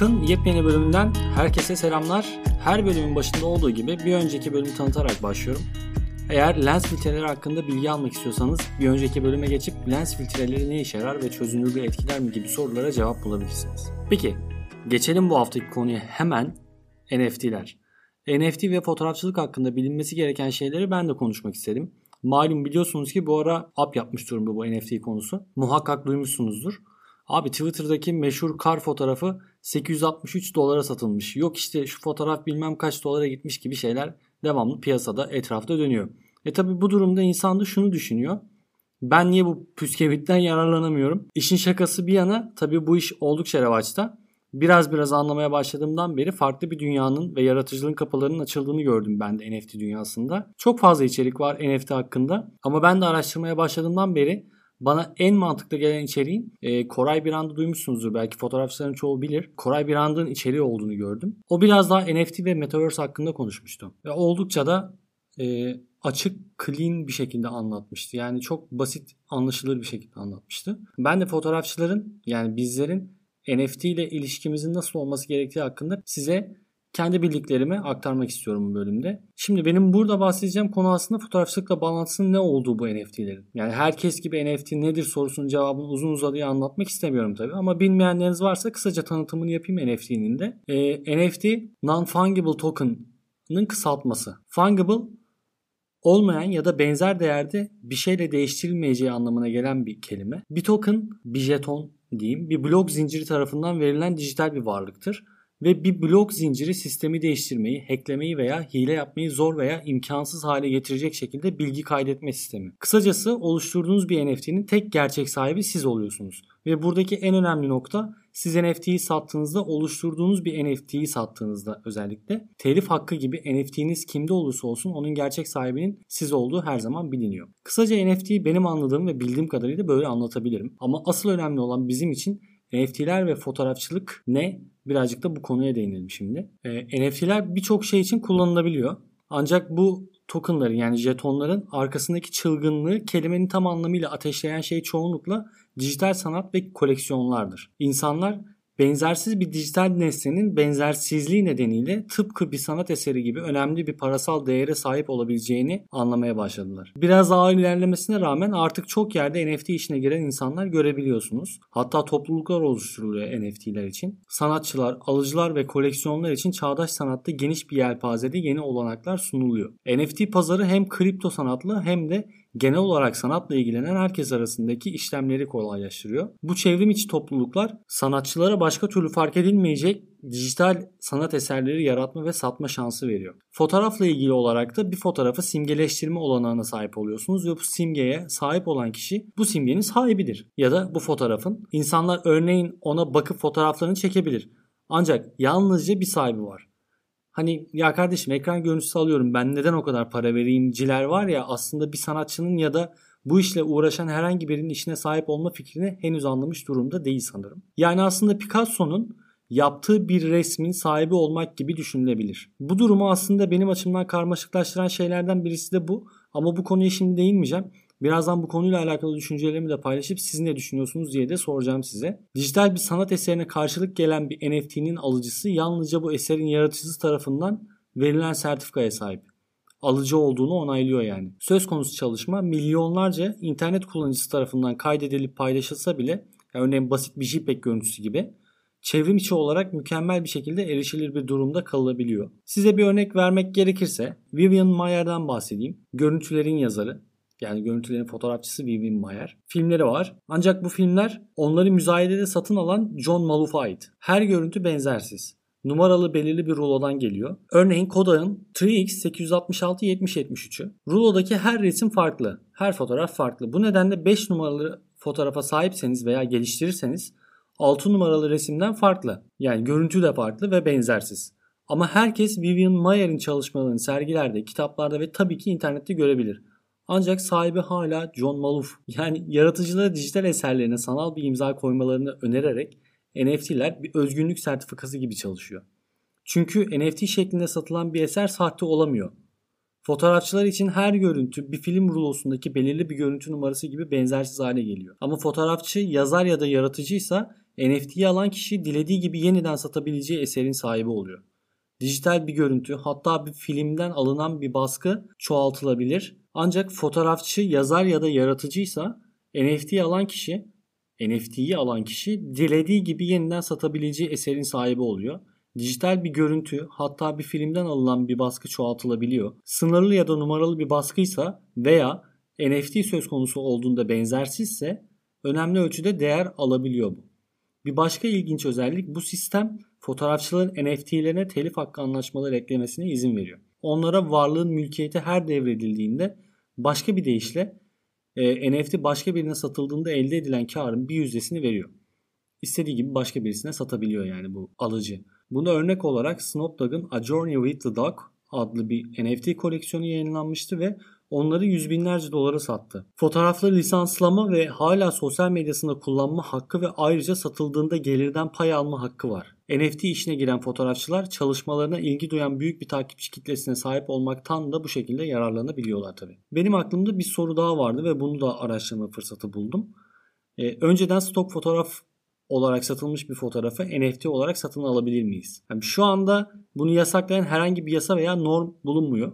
Şipşak'ın yepyeni bölümünden herkese selamlar. Her bölümün başında olduğu gibi bir önceki bölümü tanıtarak başlıyorum. Eğer lens filtreleri hakkında bilgi almak istiyorsanız bir önceki bölüme geçip lens filtreleri ne işe yarar ve çözünürlüğü etkiler mi gibi sorulara cevap bulabilirsiniz. Peki geçelim bu haftaki konuya hemen NFT'ler. NFT ve fotoğrafçılık hakkında bilinmesi gereken şeyleri ben de konuşmak istedim. Malum biliyorsunuz ki bu ara up yapmış durumda bu NFT konusu. Muhakkak duymuşsunuzdur. Abi Twitter'daki meşhur kar fotoğrafı 863 dolara satılmış. Yok işte şu fotoğraf bilmem kaç dolara gitmiş gibi şeyler devamlı piyasada etrafta dönüyor. E tabi bu durumda insan da şunu düşünüyor. Ben niye bu püskevitten yararlanamıyorum? İşin şakası bir yana tabi bu iş oldukça revaçta. Biraz biraz anlamaya başladığımdan beri farklı bir dünyanın ve yaratıcılığın kapılarının açıldığını gördüm ben de NFT dünyasında. Çok fazla içerik var NFT hakkında ama ben de araştırmaya başladığımdan beri bana en mantıklı gelen içeriğin e, Koray Birand'ı duymuşsunuzdur. Belki fotoğrafçıların çoğu bilir. Koray Birand'ın içeriği olduğunu gördüm. O biraz daha NFT ve Metaverse hakkında konuşmuştu. Ve oldukça da e, açık, clean bir şekilde anlatmıştı. Yani çok basit, anlaşılır bir şekilde anlatmıştı. Ben de fotoğrafçıların yani bizlerin NFT ile ilişkimizin nasıl olması gerektiği hakkında size kendi bildiklerimi aktarmak istiyorum bu bölümde. Şimdi benim burada bahsedeceğim konu aslında fotoğrafçılıkla bağlantısının ne olduğu bu NFT'lerin. Yani herkes gibi NFT nedir sorusunun cevabını uzun uzadıya anlatmak istemiyorum tabii. Ama bilmeyenleriniz varsa kısaca tanıtımını yapayım NFT'nin de. E, NFT Non-Fungible Token'ın kısaltması. Fungible olmayan ya da benzer değerde bir şeyle değiştirilmeyeceği anlamına gelen bir kelime. Bir token, bir jeton diyeyim, bir blok zinciri tarafından verilen dijital bir varlıktır ve bir blok zinciri sistemi değiştirmeyi, hacklemeyi veya hile yapmayı zor veya imkansız hale getirecek şekilde bilgi kaydetme sistemi. Kısacası oluşturduğunuz bir NFT'nin tek gerçek sahibi siz oluyorsunuz. Ve buradaki en önemli nokta siz NFT'yi sattığınızda oluşturduğunuz bir NFT'yi sattığınızda özellikle telif hakkı gibi NFT'niz kimde olursa olsun onun gerçek sahibinin siz olduğu her zaman biliniyor. Kısaca NFT'yi benim anladığım ve bildiğim kadarıyla böyle anlatabilirim. Ama asıl önemli olan bizim için NFT'ler ve fotoğrafçılık ne? Birazcık da bu konuya değinelim şimdi. E, NFT'ler birçok şey için kullanılabiliyor. Ancak bu tokenların yani jetonların arkasındaki çılgınlığı kelimenin tam anlamıyla ateşleyen şey çoğunlukla dijital sanat ve koleksiyonlardır. İnsanlar benzersiz bir dijital nesnenin benzersizliği nedeniyle tıpkı bir sanat eseri gibi önemli bir parasal değere sahip olabileceğini anlamaya başladılar. Biraz ağır ilerlemesine rağmen artık çok yerde NFT işine giren insanlar görebiliyorsunuz. Hatta topluluklar oluşturuluyor NFT'ler için. Sanatçılar, alıcılar ve koleksiyonlar için çağdaş sanatta geniş bir yelpazede yeni olanaklar sunuluyor. NFT pazarı hem kripto sanatlı hem de genel olarak sanatla ilgilenen herkes arasındaki işlemleri kolaylaştırıyor. Bu çevrim içi topluluklar sanatçılara başka türlü fark edilmeyecek dijital sanat eserleri yaratma ve satma şansı veriyor. Fotoğrafla ilgili olarak da bir fotoğrafı simgeleştirme olanağına sahip oluyorsunuz ve bu simgeye sahip olan kişi bu simgenin sahibidir. Ya da bu fotoğrafın insanlar örneğin ona bakıp fotoğraflarını çekebilir. Ancak yalnızca bir sahibi var. Hani ya kardeşim ekran görüntüsü alıyorum ben neden o kadar para vereyimciler var ya aslında bir sanatçının ya da bu işle uğraşan herhangi birinin işine sahip olma fikrini henüz anlamış durumda değil sanırım. Yani aslında Picasso'nun yaptığı bir resmin sahibi olmak gibi düşünülebilir. Bu durumu aslında benim açımdan karmaşıklaştıran şeylerden birisi de bu. Ama bu konuya şimdi değinmeyeceğim. Birazdan bu konuyla alakalı düşüncelerimi de paylaşıp siz ne düşünüyorsunuz diye de soracağım size. Dijital bir sanat eserine karşılık gelen bir NFT'nin alıcısı yalnızca bu eserin yaratıcısı tarafından verilen sertifikaya sahip. Alıcı olduğunu onaylıyor yani. Söz konusu çalışma milyonlarca internet kullanıcısı tarafından kaydedilip paylaşılsa bile yani örneğin basit bir JPEG görüntüsü gibi çevrim içi olarak mükemmel bir şekilde erişilir bir durumda kalabiliyor. Size bir örnek vermek gerekirse Vivian Mayer'dan bahsedeyim. Görüntülerin yazarı. Yani görüntülerin fotoğrafçısı Vivian Mayer. Filmleri var. Ancak bu filmler onları müzayedede satın alan John Maloof'a ait. Her görüntü benzersiz. Numaralı belirli bir rulodan geliyor. Örneğin Kodak'ın 3x866-7073'ü. Rulodaki her resim farklı. Her fotoğraf farklı. Bu nedenle 5 numaralı fotoğrafa sahipseniz veya geliştirirseniz 6 numaralı resimden farklı. Yani görüntü de farklı ve benzersiz. Ama herkes Vivian Mayer'in çalışmalarını sergilerde, kitaplarda ve tabii ki internette görebilir. Ancak sahibi hala John Maloof. Yani yaratıcılara dijital eserlerine sanal bir imza koymalarını önererek NFT'ler bir özgünlük sertifikası gibi çalışıyor. Çünkü NFT şeklinde satılan bir eser sahte olamıyor. Fotoğrafçılar için her görüntü bir film rulosundaki belirli bir görüntü numarası gibi benzersiz hale geliyor. Ama fotoğrafçı, yazar ya da yaratıcıysa NFT'yi alan kişi dilediği gibi yeniden satabileceği eserin sahibi oluyor. Dijital bir görüntü hatta bir filmden alınan bir baskı çoğaltılabilir. Ancak fotoğrafçı, yazar ya da yaratıcıysa NFT'yi alan kişi NFT'yi alan kişi dilediği gibi yeniden satabileceği eserin sahibi oluyor. Dijital bir görüntü hatta bir filmden alınan bir baskı çoğaltılabiliyor. Sınırlı ya da numaralı bir baskıysa veya NFT söz konusu olduğunda benzersizse önemli ölçüde değer alabiliyor bu. Bir başka ilginç özellik bu sistem fotoğrafçıların NFT'lerine telif hakkı anlaşmaları eklemesine izin veriyor. Onlara varlığın mülkiyeti her devredildiğinde başka bir deyişle e, NFT başka birine satıldığında elde edilen karın bir yüzdesini veriyor. İstediği gibi başka birisine satabiliyor yani bu alıcı. Buna örnek olarak Snoop Dogg'ın A Journey with the Dog adlı bir NFT koleksiyonu yayınlanmıştı ve onları yüz binlerce dolara sattı. Fotoğrafları lisanslama ve hala sosyal medyasında kullanma hakkı ve ayrıca satıldığında gelirden pay alma hakkı var. NFT işine giren fotoğrafçılar çalışmalarına ilgi duyan büyük bir takipçi kitlesine sahip olmaktan da bu şekilde yararlanabiliyorlar tabi. Benim aklımda bir soru daha vardı ve bunu da araştırma fırsatı buldum. Ee, önceden stok fotoğraf olarak satılmış bir fotoğrafı NFT olarak satın alabilir miyiz? Yani şu anda bunu yasaklayan herhangi bir yasa veya norm bulunmuyor.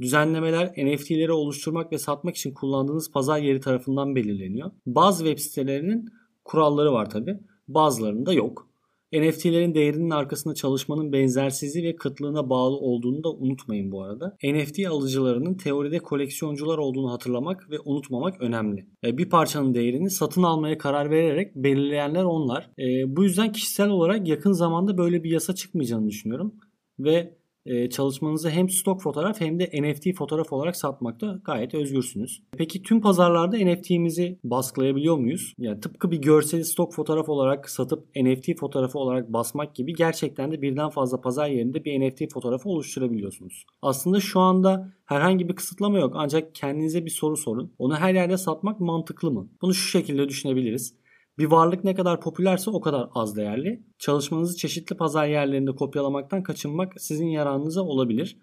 Düzenlemeler NFT'leri oluşturmak ve satmak için kullandığınız pazar yeri tarafından belirleniyor. Bazı web sitelerinin kuralları var tabi. Bazılarında yok. NFT'lerin değerinin arkasında çalışmanın benzersizliği ve kıtlığına bağlı olduğunu da unutmayın bu arada. NFT alıcılarının teoride koleksiyoncular olduğunu hatırlamak ve unutmamak önemli. E, bir parçanın değerini satın almaya karar vererek belirleyenler onlar. E, bu yüzden kişisel olarak yakın zamanda böyle bir yasa çıkmayacağını düşünüyorum. Ve e, çalışmanızı hem stok fotoğraf hem de NFT fotoğraf olarak satmakta gayet özgürsünüz. Peki tüm pazarlarda NFT'mizi baskılayabiliyor muyuz? Yani tıpkı bir görseli stok fotoğraf olarak satıp NFT fotoğrafı olarak basmak gibi gerçekten de birden fazla pazar yerinde bir NFT fotoğrafı oluşturabiliyorsunuz. Aslında şu anda herhangi bir kısıtlama yok ancak kendinize bir soru sorun. Onu her yerde satmak mantıklı mı? Bunu şu şekilde düşünebiliriz. Bir varlık ne kadar popülerse o kadar az değerli. Çalışmanızı çeşitli pazar yerlerinde kopyalamaktan kaçınmak sizin yararınıza olabilir.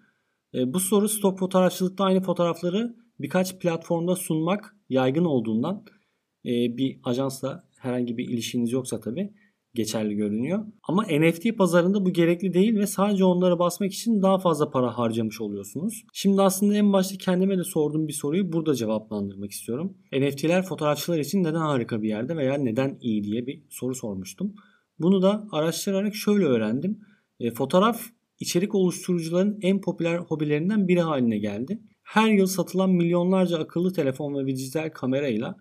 E, bu soru stok fotoğrafçılıkta aynı fotoğrafları birkaç platformda sunmak yaygın olduğundan e, bir ajansla herhangi bir ilişkiniz yoksa tabii geçerli görünüyor. Ama NFT pazarında bu gerekli değil ve sadece onlara basmak için daha fazla para harcamış oluyorsunuz. Şimdi aslında en başta kendime de sorduğum bir soruyu burada cevaplandırmak istiyorum. NFT'ler fotoğrafçılar için neden harika bir yerde veya neden iyi diye bir soru sormuştum. Bunu da araştırarak şöyle öğrendim. E, fotoğraf içerik oluşturucuların en popüler hobilerinden biri haline geldi. Her yıl satılan milyonlarca akıllı telefon ve dijital kamerayla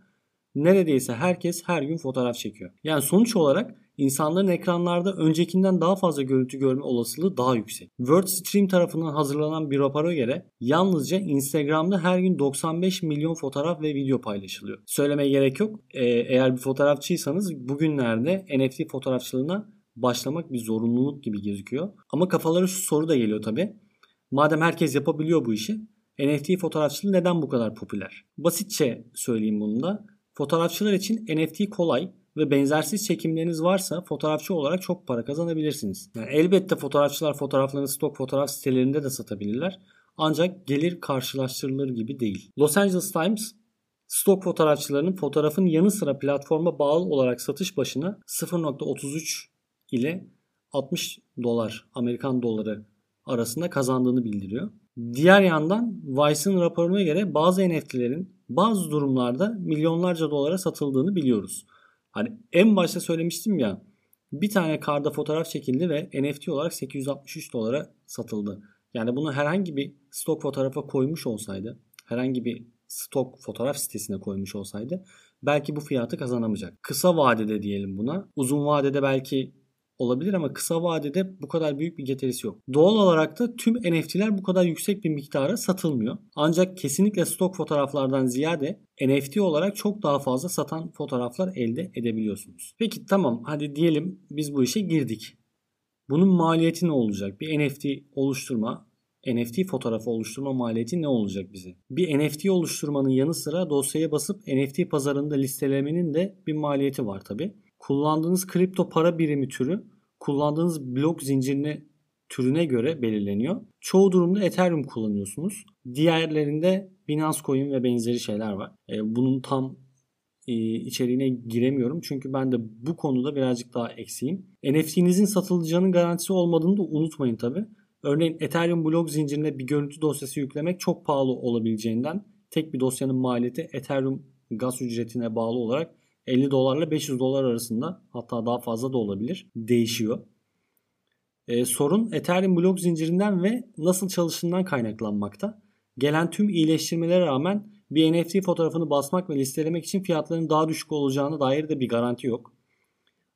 neredeyse herkes her gün fotoğraf çekiyor. Yani sonuç olarak insanların ekranlarda öncekinden daha fazla görüntü görme olasılığı daha yüksek. WordStream tarafından hazırlanan bir rapora göre yalnızca Instagram'da her gün 95 milyon fotoğraf ve video paylaşılıyor. Söylemeye gerek yok. Ee, eğer bir fotoğrafçıysanız bugünlerde NFT fotoğrafçılığına başlamak bir zorunluluk gibi gözüküyor. Ama kafalara şu soru da geliyor tabi. Madem herkes yapabiliyor bu işi, NFT fotoğrafçılığı neden bu kadar popüler? Basitçe söyleyeyim bunu da. Fotoğrafçılar için NFT kolay ve benzersiz çekimleriniz varsa fotoğrafçı olarak çok para kazanabilirsiniz. Yani elbette fotoğrafçılar fotoğraflarını stok fotoğraf sitelerinde de satabilirler. Ancak gelir karşılaştırılır gibi değil. Los Angeles Times stok fotoğrafçılarının fotoğrafın yanı sıra platforma bağlı olarak satış başına 0.33 ile 60 dolar Amerikan doları arasında kazandığını bildiriyor. Diğer yandan Vice'ın raporuna göre bazı NFT'lerin bazı durumlarda milyonlarca dolara satıldığını biliyoruz. Hani en başta söylemiştim ya bir tane karda fotoğraf çekildi ve NFT olarak 863 dolara satıldı. Yani bunu herhangi bir stok fotoğrafa koymuş olsaydı, herhangi bir stok fotoğraf sitesine koymuş olsaydı belki bu fiyatı kazanamayacak. Kısa vadede diyelim buna. Uzun vadede belki olabilir ama kısa vadede bu kadar büyük bir getirisi yok. Doğal olarak da tüm NFT'ler bu kadar yüksek bir miktara satılmıyor. Ancak kesinlikle stok fotoğraflardan ziyade NFT olarak çok daha fazla satan fotoğraflar elde edebiliyorsunuz. Peki tamam hadi diyelim biz bu işe girdik. Bunun maliyeti ne olacak? Bir NFT oluşturma, NFT fotoğrafı oluşturma maliyeti ne olacak bize? Bir NFT oluşturmanın yanı sıra dosyaya basıp NFT pazarında listelemenin de bir maliyeti var tabi kullandığınız kripto para birimi türü kullandığınız blok zincirine türüne göre belirleniyor. Çoğu durumda Ethereum kullanıyorsunuz. Diğerlerinde Binance Coin ve benzeri şeyler var. E, bunun tam e, içeriğine giremiyorum. Çünkü ben de bu konuda birazcık daha eksiğim. NFT'nizin satılacağının garantisi olmadığını da unutmayın tabi. Örneğin Ethereum blok zincirine bir görüntü dosyası yüklemek çok pahalı olabileceğinden tek bir dosyanın maliyeti Ethereum gaz ücretine bağlı olarak 50 dolarla 500 dolar arasında hatta daha fazla da olabilir. Değişiyor. Ee, sorun Ethereum blok zincirinden ve nasıl çalıştığından kaynaklanmakta. Gelen tüm iyileştirmelere rağmen bir NFT fotoğrafını basmak ve listelemek için fiyatların daha düşük olacağına dair de bir garanti yok.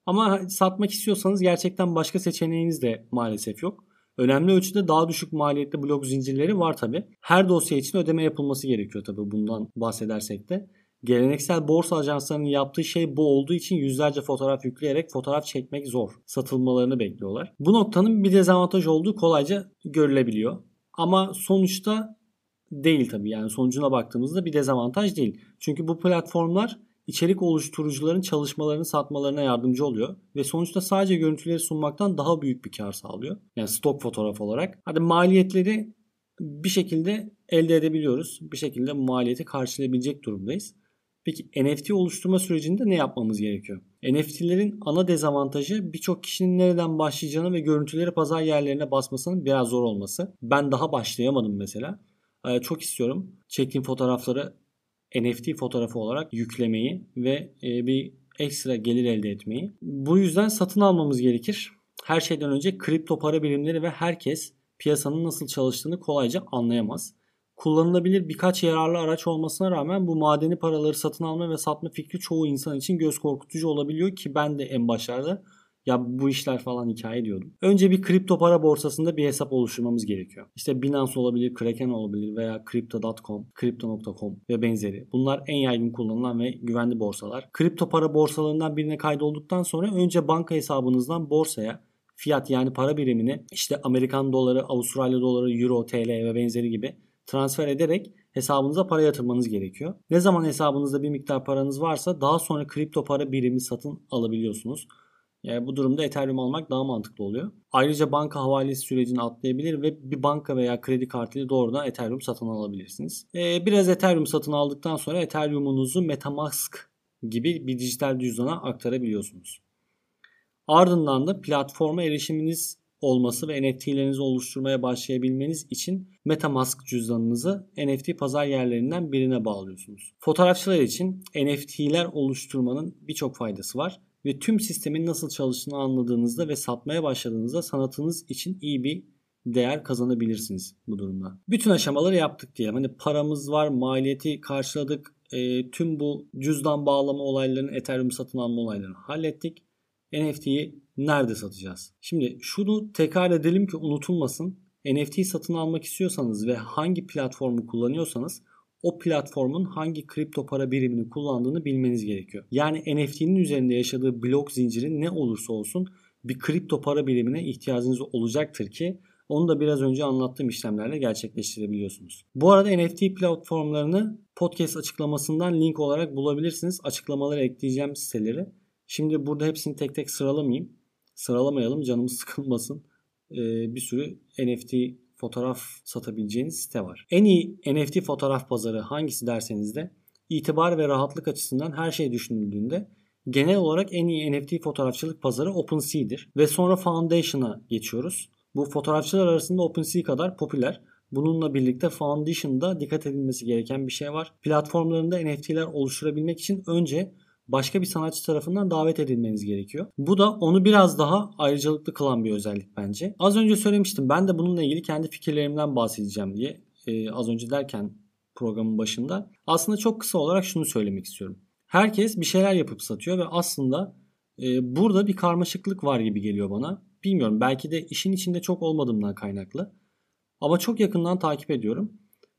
Ama satmak istiyorsanız gerçekten başka seçeneğiniz de maalesef yok. Önemli ölçüde daha düşük maliyetli blok zincirleri var tabi. Her dosya için ödeme yapılması gerekiyor tabi bundan bahsedersek de. Geleneksel borsa ajanslarının yaptığı şey bu olduğu için yüzlerce fotoğraf yükleyerek fotoğraf çekmek zor. Satılmalarını bekliyorlar. Bu noktanın bir dezavantaj olduğu kolayca görülebiliyor. Ama sonuçta değil tabii. Yani sonucuna baktığımızda bir dezavantaj değil. Çünkü bu platformlar içerik oluşturucuların çalışmalarını satmalarına yardımcı oluyor ve sonuçta sadece görüntüleri sunmaktan daha büyük bir kar sağlıyor. Yani stok fotoğraf olarak. Hadi maliyetleri bir şekilde elde edebiliyoruz. Bir şekilde maliyeti karşılayabilecek durumdayız. Peki NFT oluşturma sürecinde ne yapmamız gerekiyor? NFT'lerin ana dezavantajı birçok kişinin nereden başlayacağını ve görüntüleri pazar yerlerine basmasının biraz zor olması. Ben daha başlayamadım mesela. Ee, çok istiyorum çektiğim fotoğrafları NFT fotoğrafı olarak yüklemeyi ve e, bir ekstra gelir elde etmeyi. Bu yüzden satın almamız gerekir. Her şeyden önce kripto para birimleri ve herkes piyasanın nasıl çalıştığını kolayca anlayamaz. Kullanılabilir birkaç yararlı araç olmasına rağmen bu madeni paraları satın alma ve satma fikri çoğu insan için göz korkutucu olabiliyor ki ben de en başlarda ya bu işler falan hikaye diyordum. Önce bir kripto para borsasında bir hesap oluşturmamız gerekiyor. İşte Binance olabilir, Kraken olabilir veya Crypto.com, Crypto.com ve benzeri. Bunlar en yaygın kullanılan ve güvenli borsalar. Kripto para borsalarından birine kaydolduktan sonra önce banka hesabınızdan borsaya fiyat yani para birimini işte Amerikan doları, Avustralya doları, Euro, TL ve benzeri gibi transfer ederek hesabınıza para yatırmanız gerekiyor. Ne zaman hesabınızda bir miktar paranız varsa daha sonra kripto para birimi satın alabiliyorsunuz. Yani bu durumda Ethereum almak daha mantıklı oluyor. Ayrıca banka havalesi sürecini atlayabilir ve bir banka veya kredi kartıyla doğrudan Ethereum satın alabilirsiniz. Ee, biraz Ethereum satın aldıktan sonra Ethereum'unuzu Metamask gibi bir dijital cüzdana aktarabiliyorsunuz. Ardından da platforma erişiminiz olması ve NFT'lerinizi oluşturmaya başlayabilmeniz için MetaMask cüzdanınızı NFT pazar yerlerinden birine bağlıyorsunuz. Fotoğrafçılar için NFT'ler oluşturmanın birçok faydası var ve tüm sistemin nasıl çalıştığını anladığınızda ve satmaya başladığınızda sanatınız için iyi bir değer kazanabilirsiniz bu durumda. Bütün aşamaları yaptık diyelim. Hani paramız var, maliyeti karşıladık, e, tüm bu cüzdan bağlama olaylarını, Ethereum satın alma olaylarını hallettik. NFT'yi nerede satacağız? Şimdi şunu tekrar edelim ki unutulmasın. NFT satın almak istiyorsanız ve hangi platformu kullanıyorsanız o platformun hangi kripto para birimini kullandığını bilmeniz gerekiyor. Yani NFT'nin üzerinde yaşadığı blok zinciri ne olursa olsun bir kripto para birimine ihtiyacınız olacaktır ki onu da biraz önce anlattığım işlemlerle gerçekleştirebiliyorsunuz. Bu arada NFT platformlarını podcast açıklamasından link olarak bulabilirsiniz. Açıklamalara ekleyeceğim siteleri. Şimdi burada hepsini tek tek sıralamayayım. Sıralamayalım canımız sıkılmasın. Ee, bir sürü NFT fotoğraf satabileceğiniz site var. En iyi NFT fotoğraf pazarı hangisi derseniz de itibar ve rahatlık açısından her şey düşünüldüğünde genel olarak en iyi NFT fotoğrafçılık pazarı OpenSea'dir. Ve sonra Foundation'a geçiyoruz. Bu fotoğrafçılar arasında OpenSea kadar popüler. Bununla birlikte Foundation'da dikkat edilmesi gereken bir şey var. Platformlarında NFT'ler oluşturabilmek için önce başka bir sanatçı tarafından davet edilmeniz gerekiyor. Bu da onu biraz daha ayrıcalıklı kılan bir özellik bence. Az önce söylemiştim ben de bununla ilgili kendi fikirlerimden bahsedeceğim diye. Ee, az önce derken programın başında. Aslında çok kısa olarak şunu söylemek istiyorum. Herkes bir şeyler yapıp satıyor ve aslında e, burada bir karmaşıklık var gibi geliyor bana. Bilmiyorum belki de işin içinde çok olmadığımdan kaynaklı. Ama çok yakından takip ediyorum.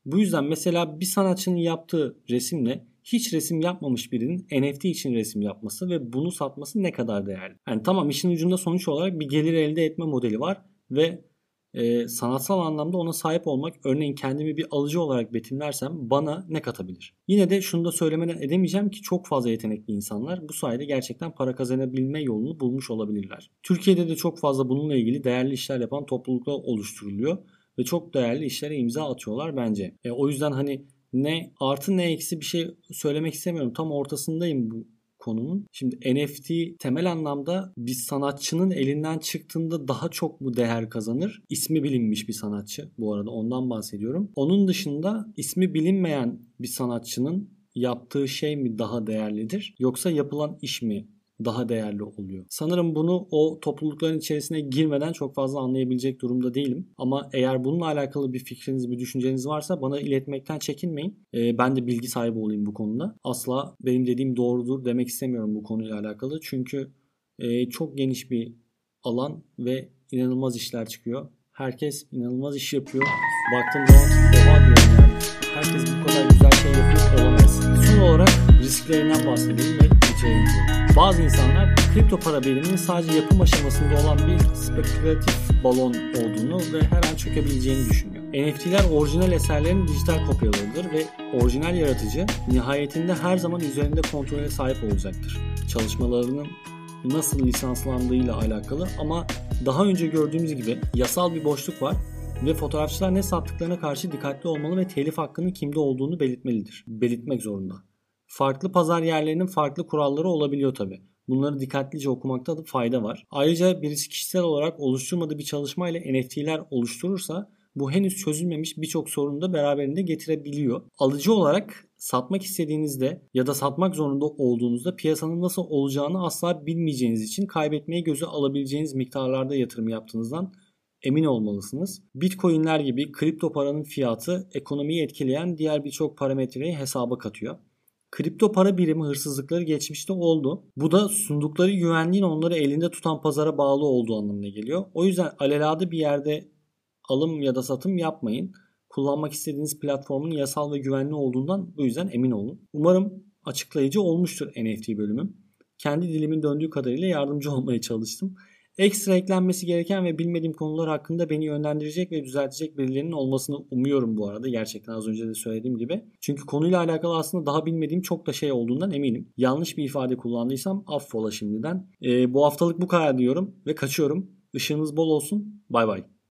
Bu yüzden mesela bir sanatçının yaptığı resimle hiç resim yapmamış birinin NFT için resim yapması ve bunu satması ne kadar değerli? Yani tamam işin ucunda sonuç olarak bir gelir elde etme modeli var ve e, sanatsal anlamda ona sahip olmak örneğin kendimi bir alıcı olarak betimlersem bana ne katabilir? Yine de şunu da söylemeden edemeyeceğim ki çok fazla yetenekli insanlar bu sayede gerçekten para kazanabilme yolunu bulmuş olabilirler. Türkiye'de de çok fazla bununla ilgili değerli işler yapan topluluklar oluşturuluyor ve çok değerli işlere imza atıyorlar bence. E, o yüzden hani Ne artı ne eksi bir şey söylemek istemiyorum. Tam ortasındayım bu konunun. Şimdi NFT temel anlamda bir sanatçının elinden çıktığında daha çok mu değer kazanır? İsmi bilinmiş bir sanatçı bu arada ondan bahsediyorum. Onun dışında ismi bilinmeyen bir sanatçının yaptığı şey mi daha değerlidir yoksa yapılan iş mi daha değerli oluyor. Sanırım bunu o toplulukların içerisine girmeden çok fazla anlayabilecek durumda değilim. Ama eğer bununla alakalı bir fikriniz, bir düşünceniz varsa bana iletmekten çekinmeyin. Ee, ben de bilgi sahibi olayım bu konuda. Asla benim dediğim doğrudur demek istemiyorum bu konuyla alakalı. Çünkü e, çok geniş bir alan ve inanılmaz işler çıkıyor. Herkes inanılmaz iş yapıyor. Baktığımda oha diyorum yani. Herkes bu kadar güzel şey yapıyor olamaz. Son olarak risklerinden bahsedelim ve içeriye Bazı insanlar kripto para biriminin sadece yapım aşamasında olan bir spekülatif balon olduğunu ve her an çökebileceğini düşünüyor. NFT'ler orijinal eserlerin dijital kopyalarıdır ve orijinal yaratıcı nihayetinde her zaman üzerinde kontrole sahip olacaktır. Çalışmalarının nasıl lisanslandığıyla alakalı ama daha önce gördüğümüz gibi yasal bir boşluk var ve fotoğrafçılar ne sattıklarına karşı dikkatli olmalı ve telif hakkının kimde olduğunu belirtmelidir. Belirtmek zorunda. Farklı pazar yerlerinin farklı kuralları olabiliyor tabi. Bunları dikkatlice okumakta da fayda var. Ayrıca birisi kişisel olarak oluşturmadığı bir çalışmayla NFT'ler oluşturursa bu henüz çözülmemiş birçok sorunu da beraberinde getirebiliyor. Alıcı olarak satmak istediğinizde ya da satmak zorunda olduğunuzda piyasanın nasıl olacağını asla bilmeyeceğiniz için kaybetmeyi göze alabileceğiniz miktarlarda yatırım yaptığınızdan emin olmalısınız. Bitcoin'ler gibi kripto paranın fiyatı ekonomiyi etkileyen diğer birçok parametreyi hesaba katıyor. Kripto para birimi hırsızlıkları geçmişte oldu. Bu da sundukları güvenliğin onları elinde tutan pazara bağlı olduğu anlamına geliyor. O yüzden alelade bir yerde alım ya da satım yapmayın. Kullanmak istediğiniz platformun yasal ve güvenli olduğundan bu yüzden emin olun. Umarım açıklayıcı olmuştur NFT bölümüm. Kendi dilimin döndüğü kadarıyla yardımcı olmaya çalıştım. Ekstra eklenmesi gereken ve bilmediğim konular hakkında beni yönlendirecek ve düzeltecek birilerinin olmasını umuyorum bu arada. Gerçekten az önce de söylediğim gibi. Çünkü konuyla alakalı aslında daha bilmediğim çok da şey olduğundan eminim. Yanlış bir ifade kullandıysam affola şimdiden. Ee, bu haftalık bu kadar diyorum ve kaçıyorum. Işığınız bol olsun. Bay bay.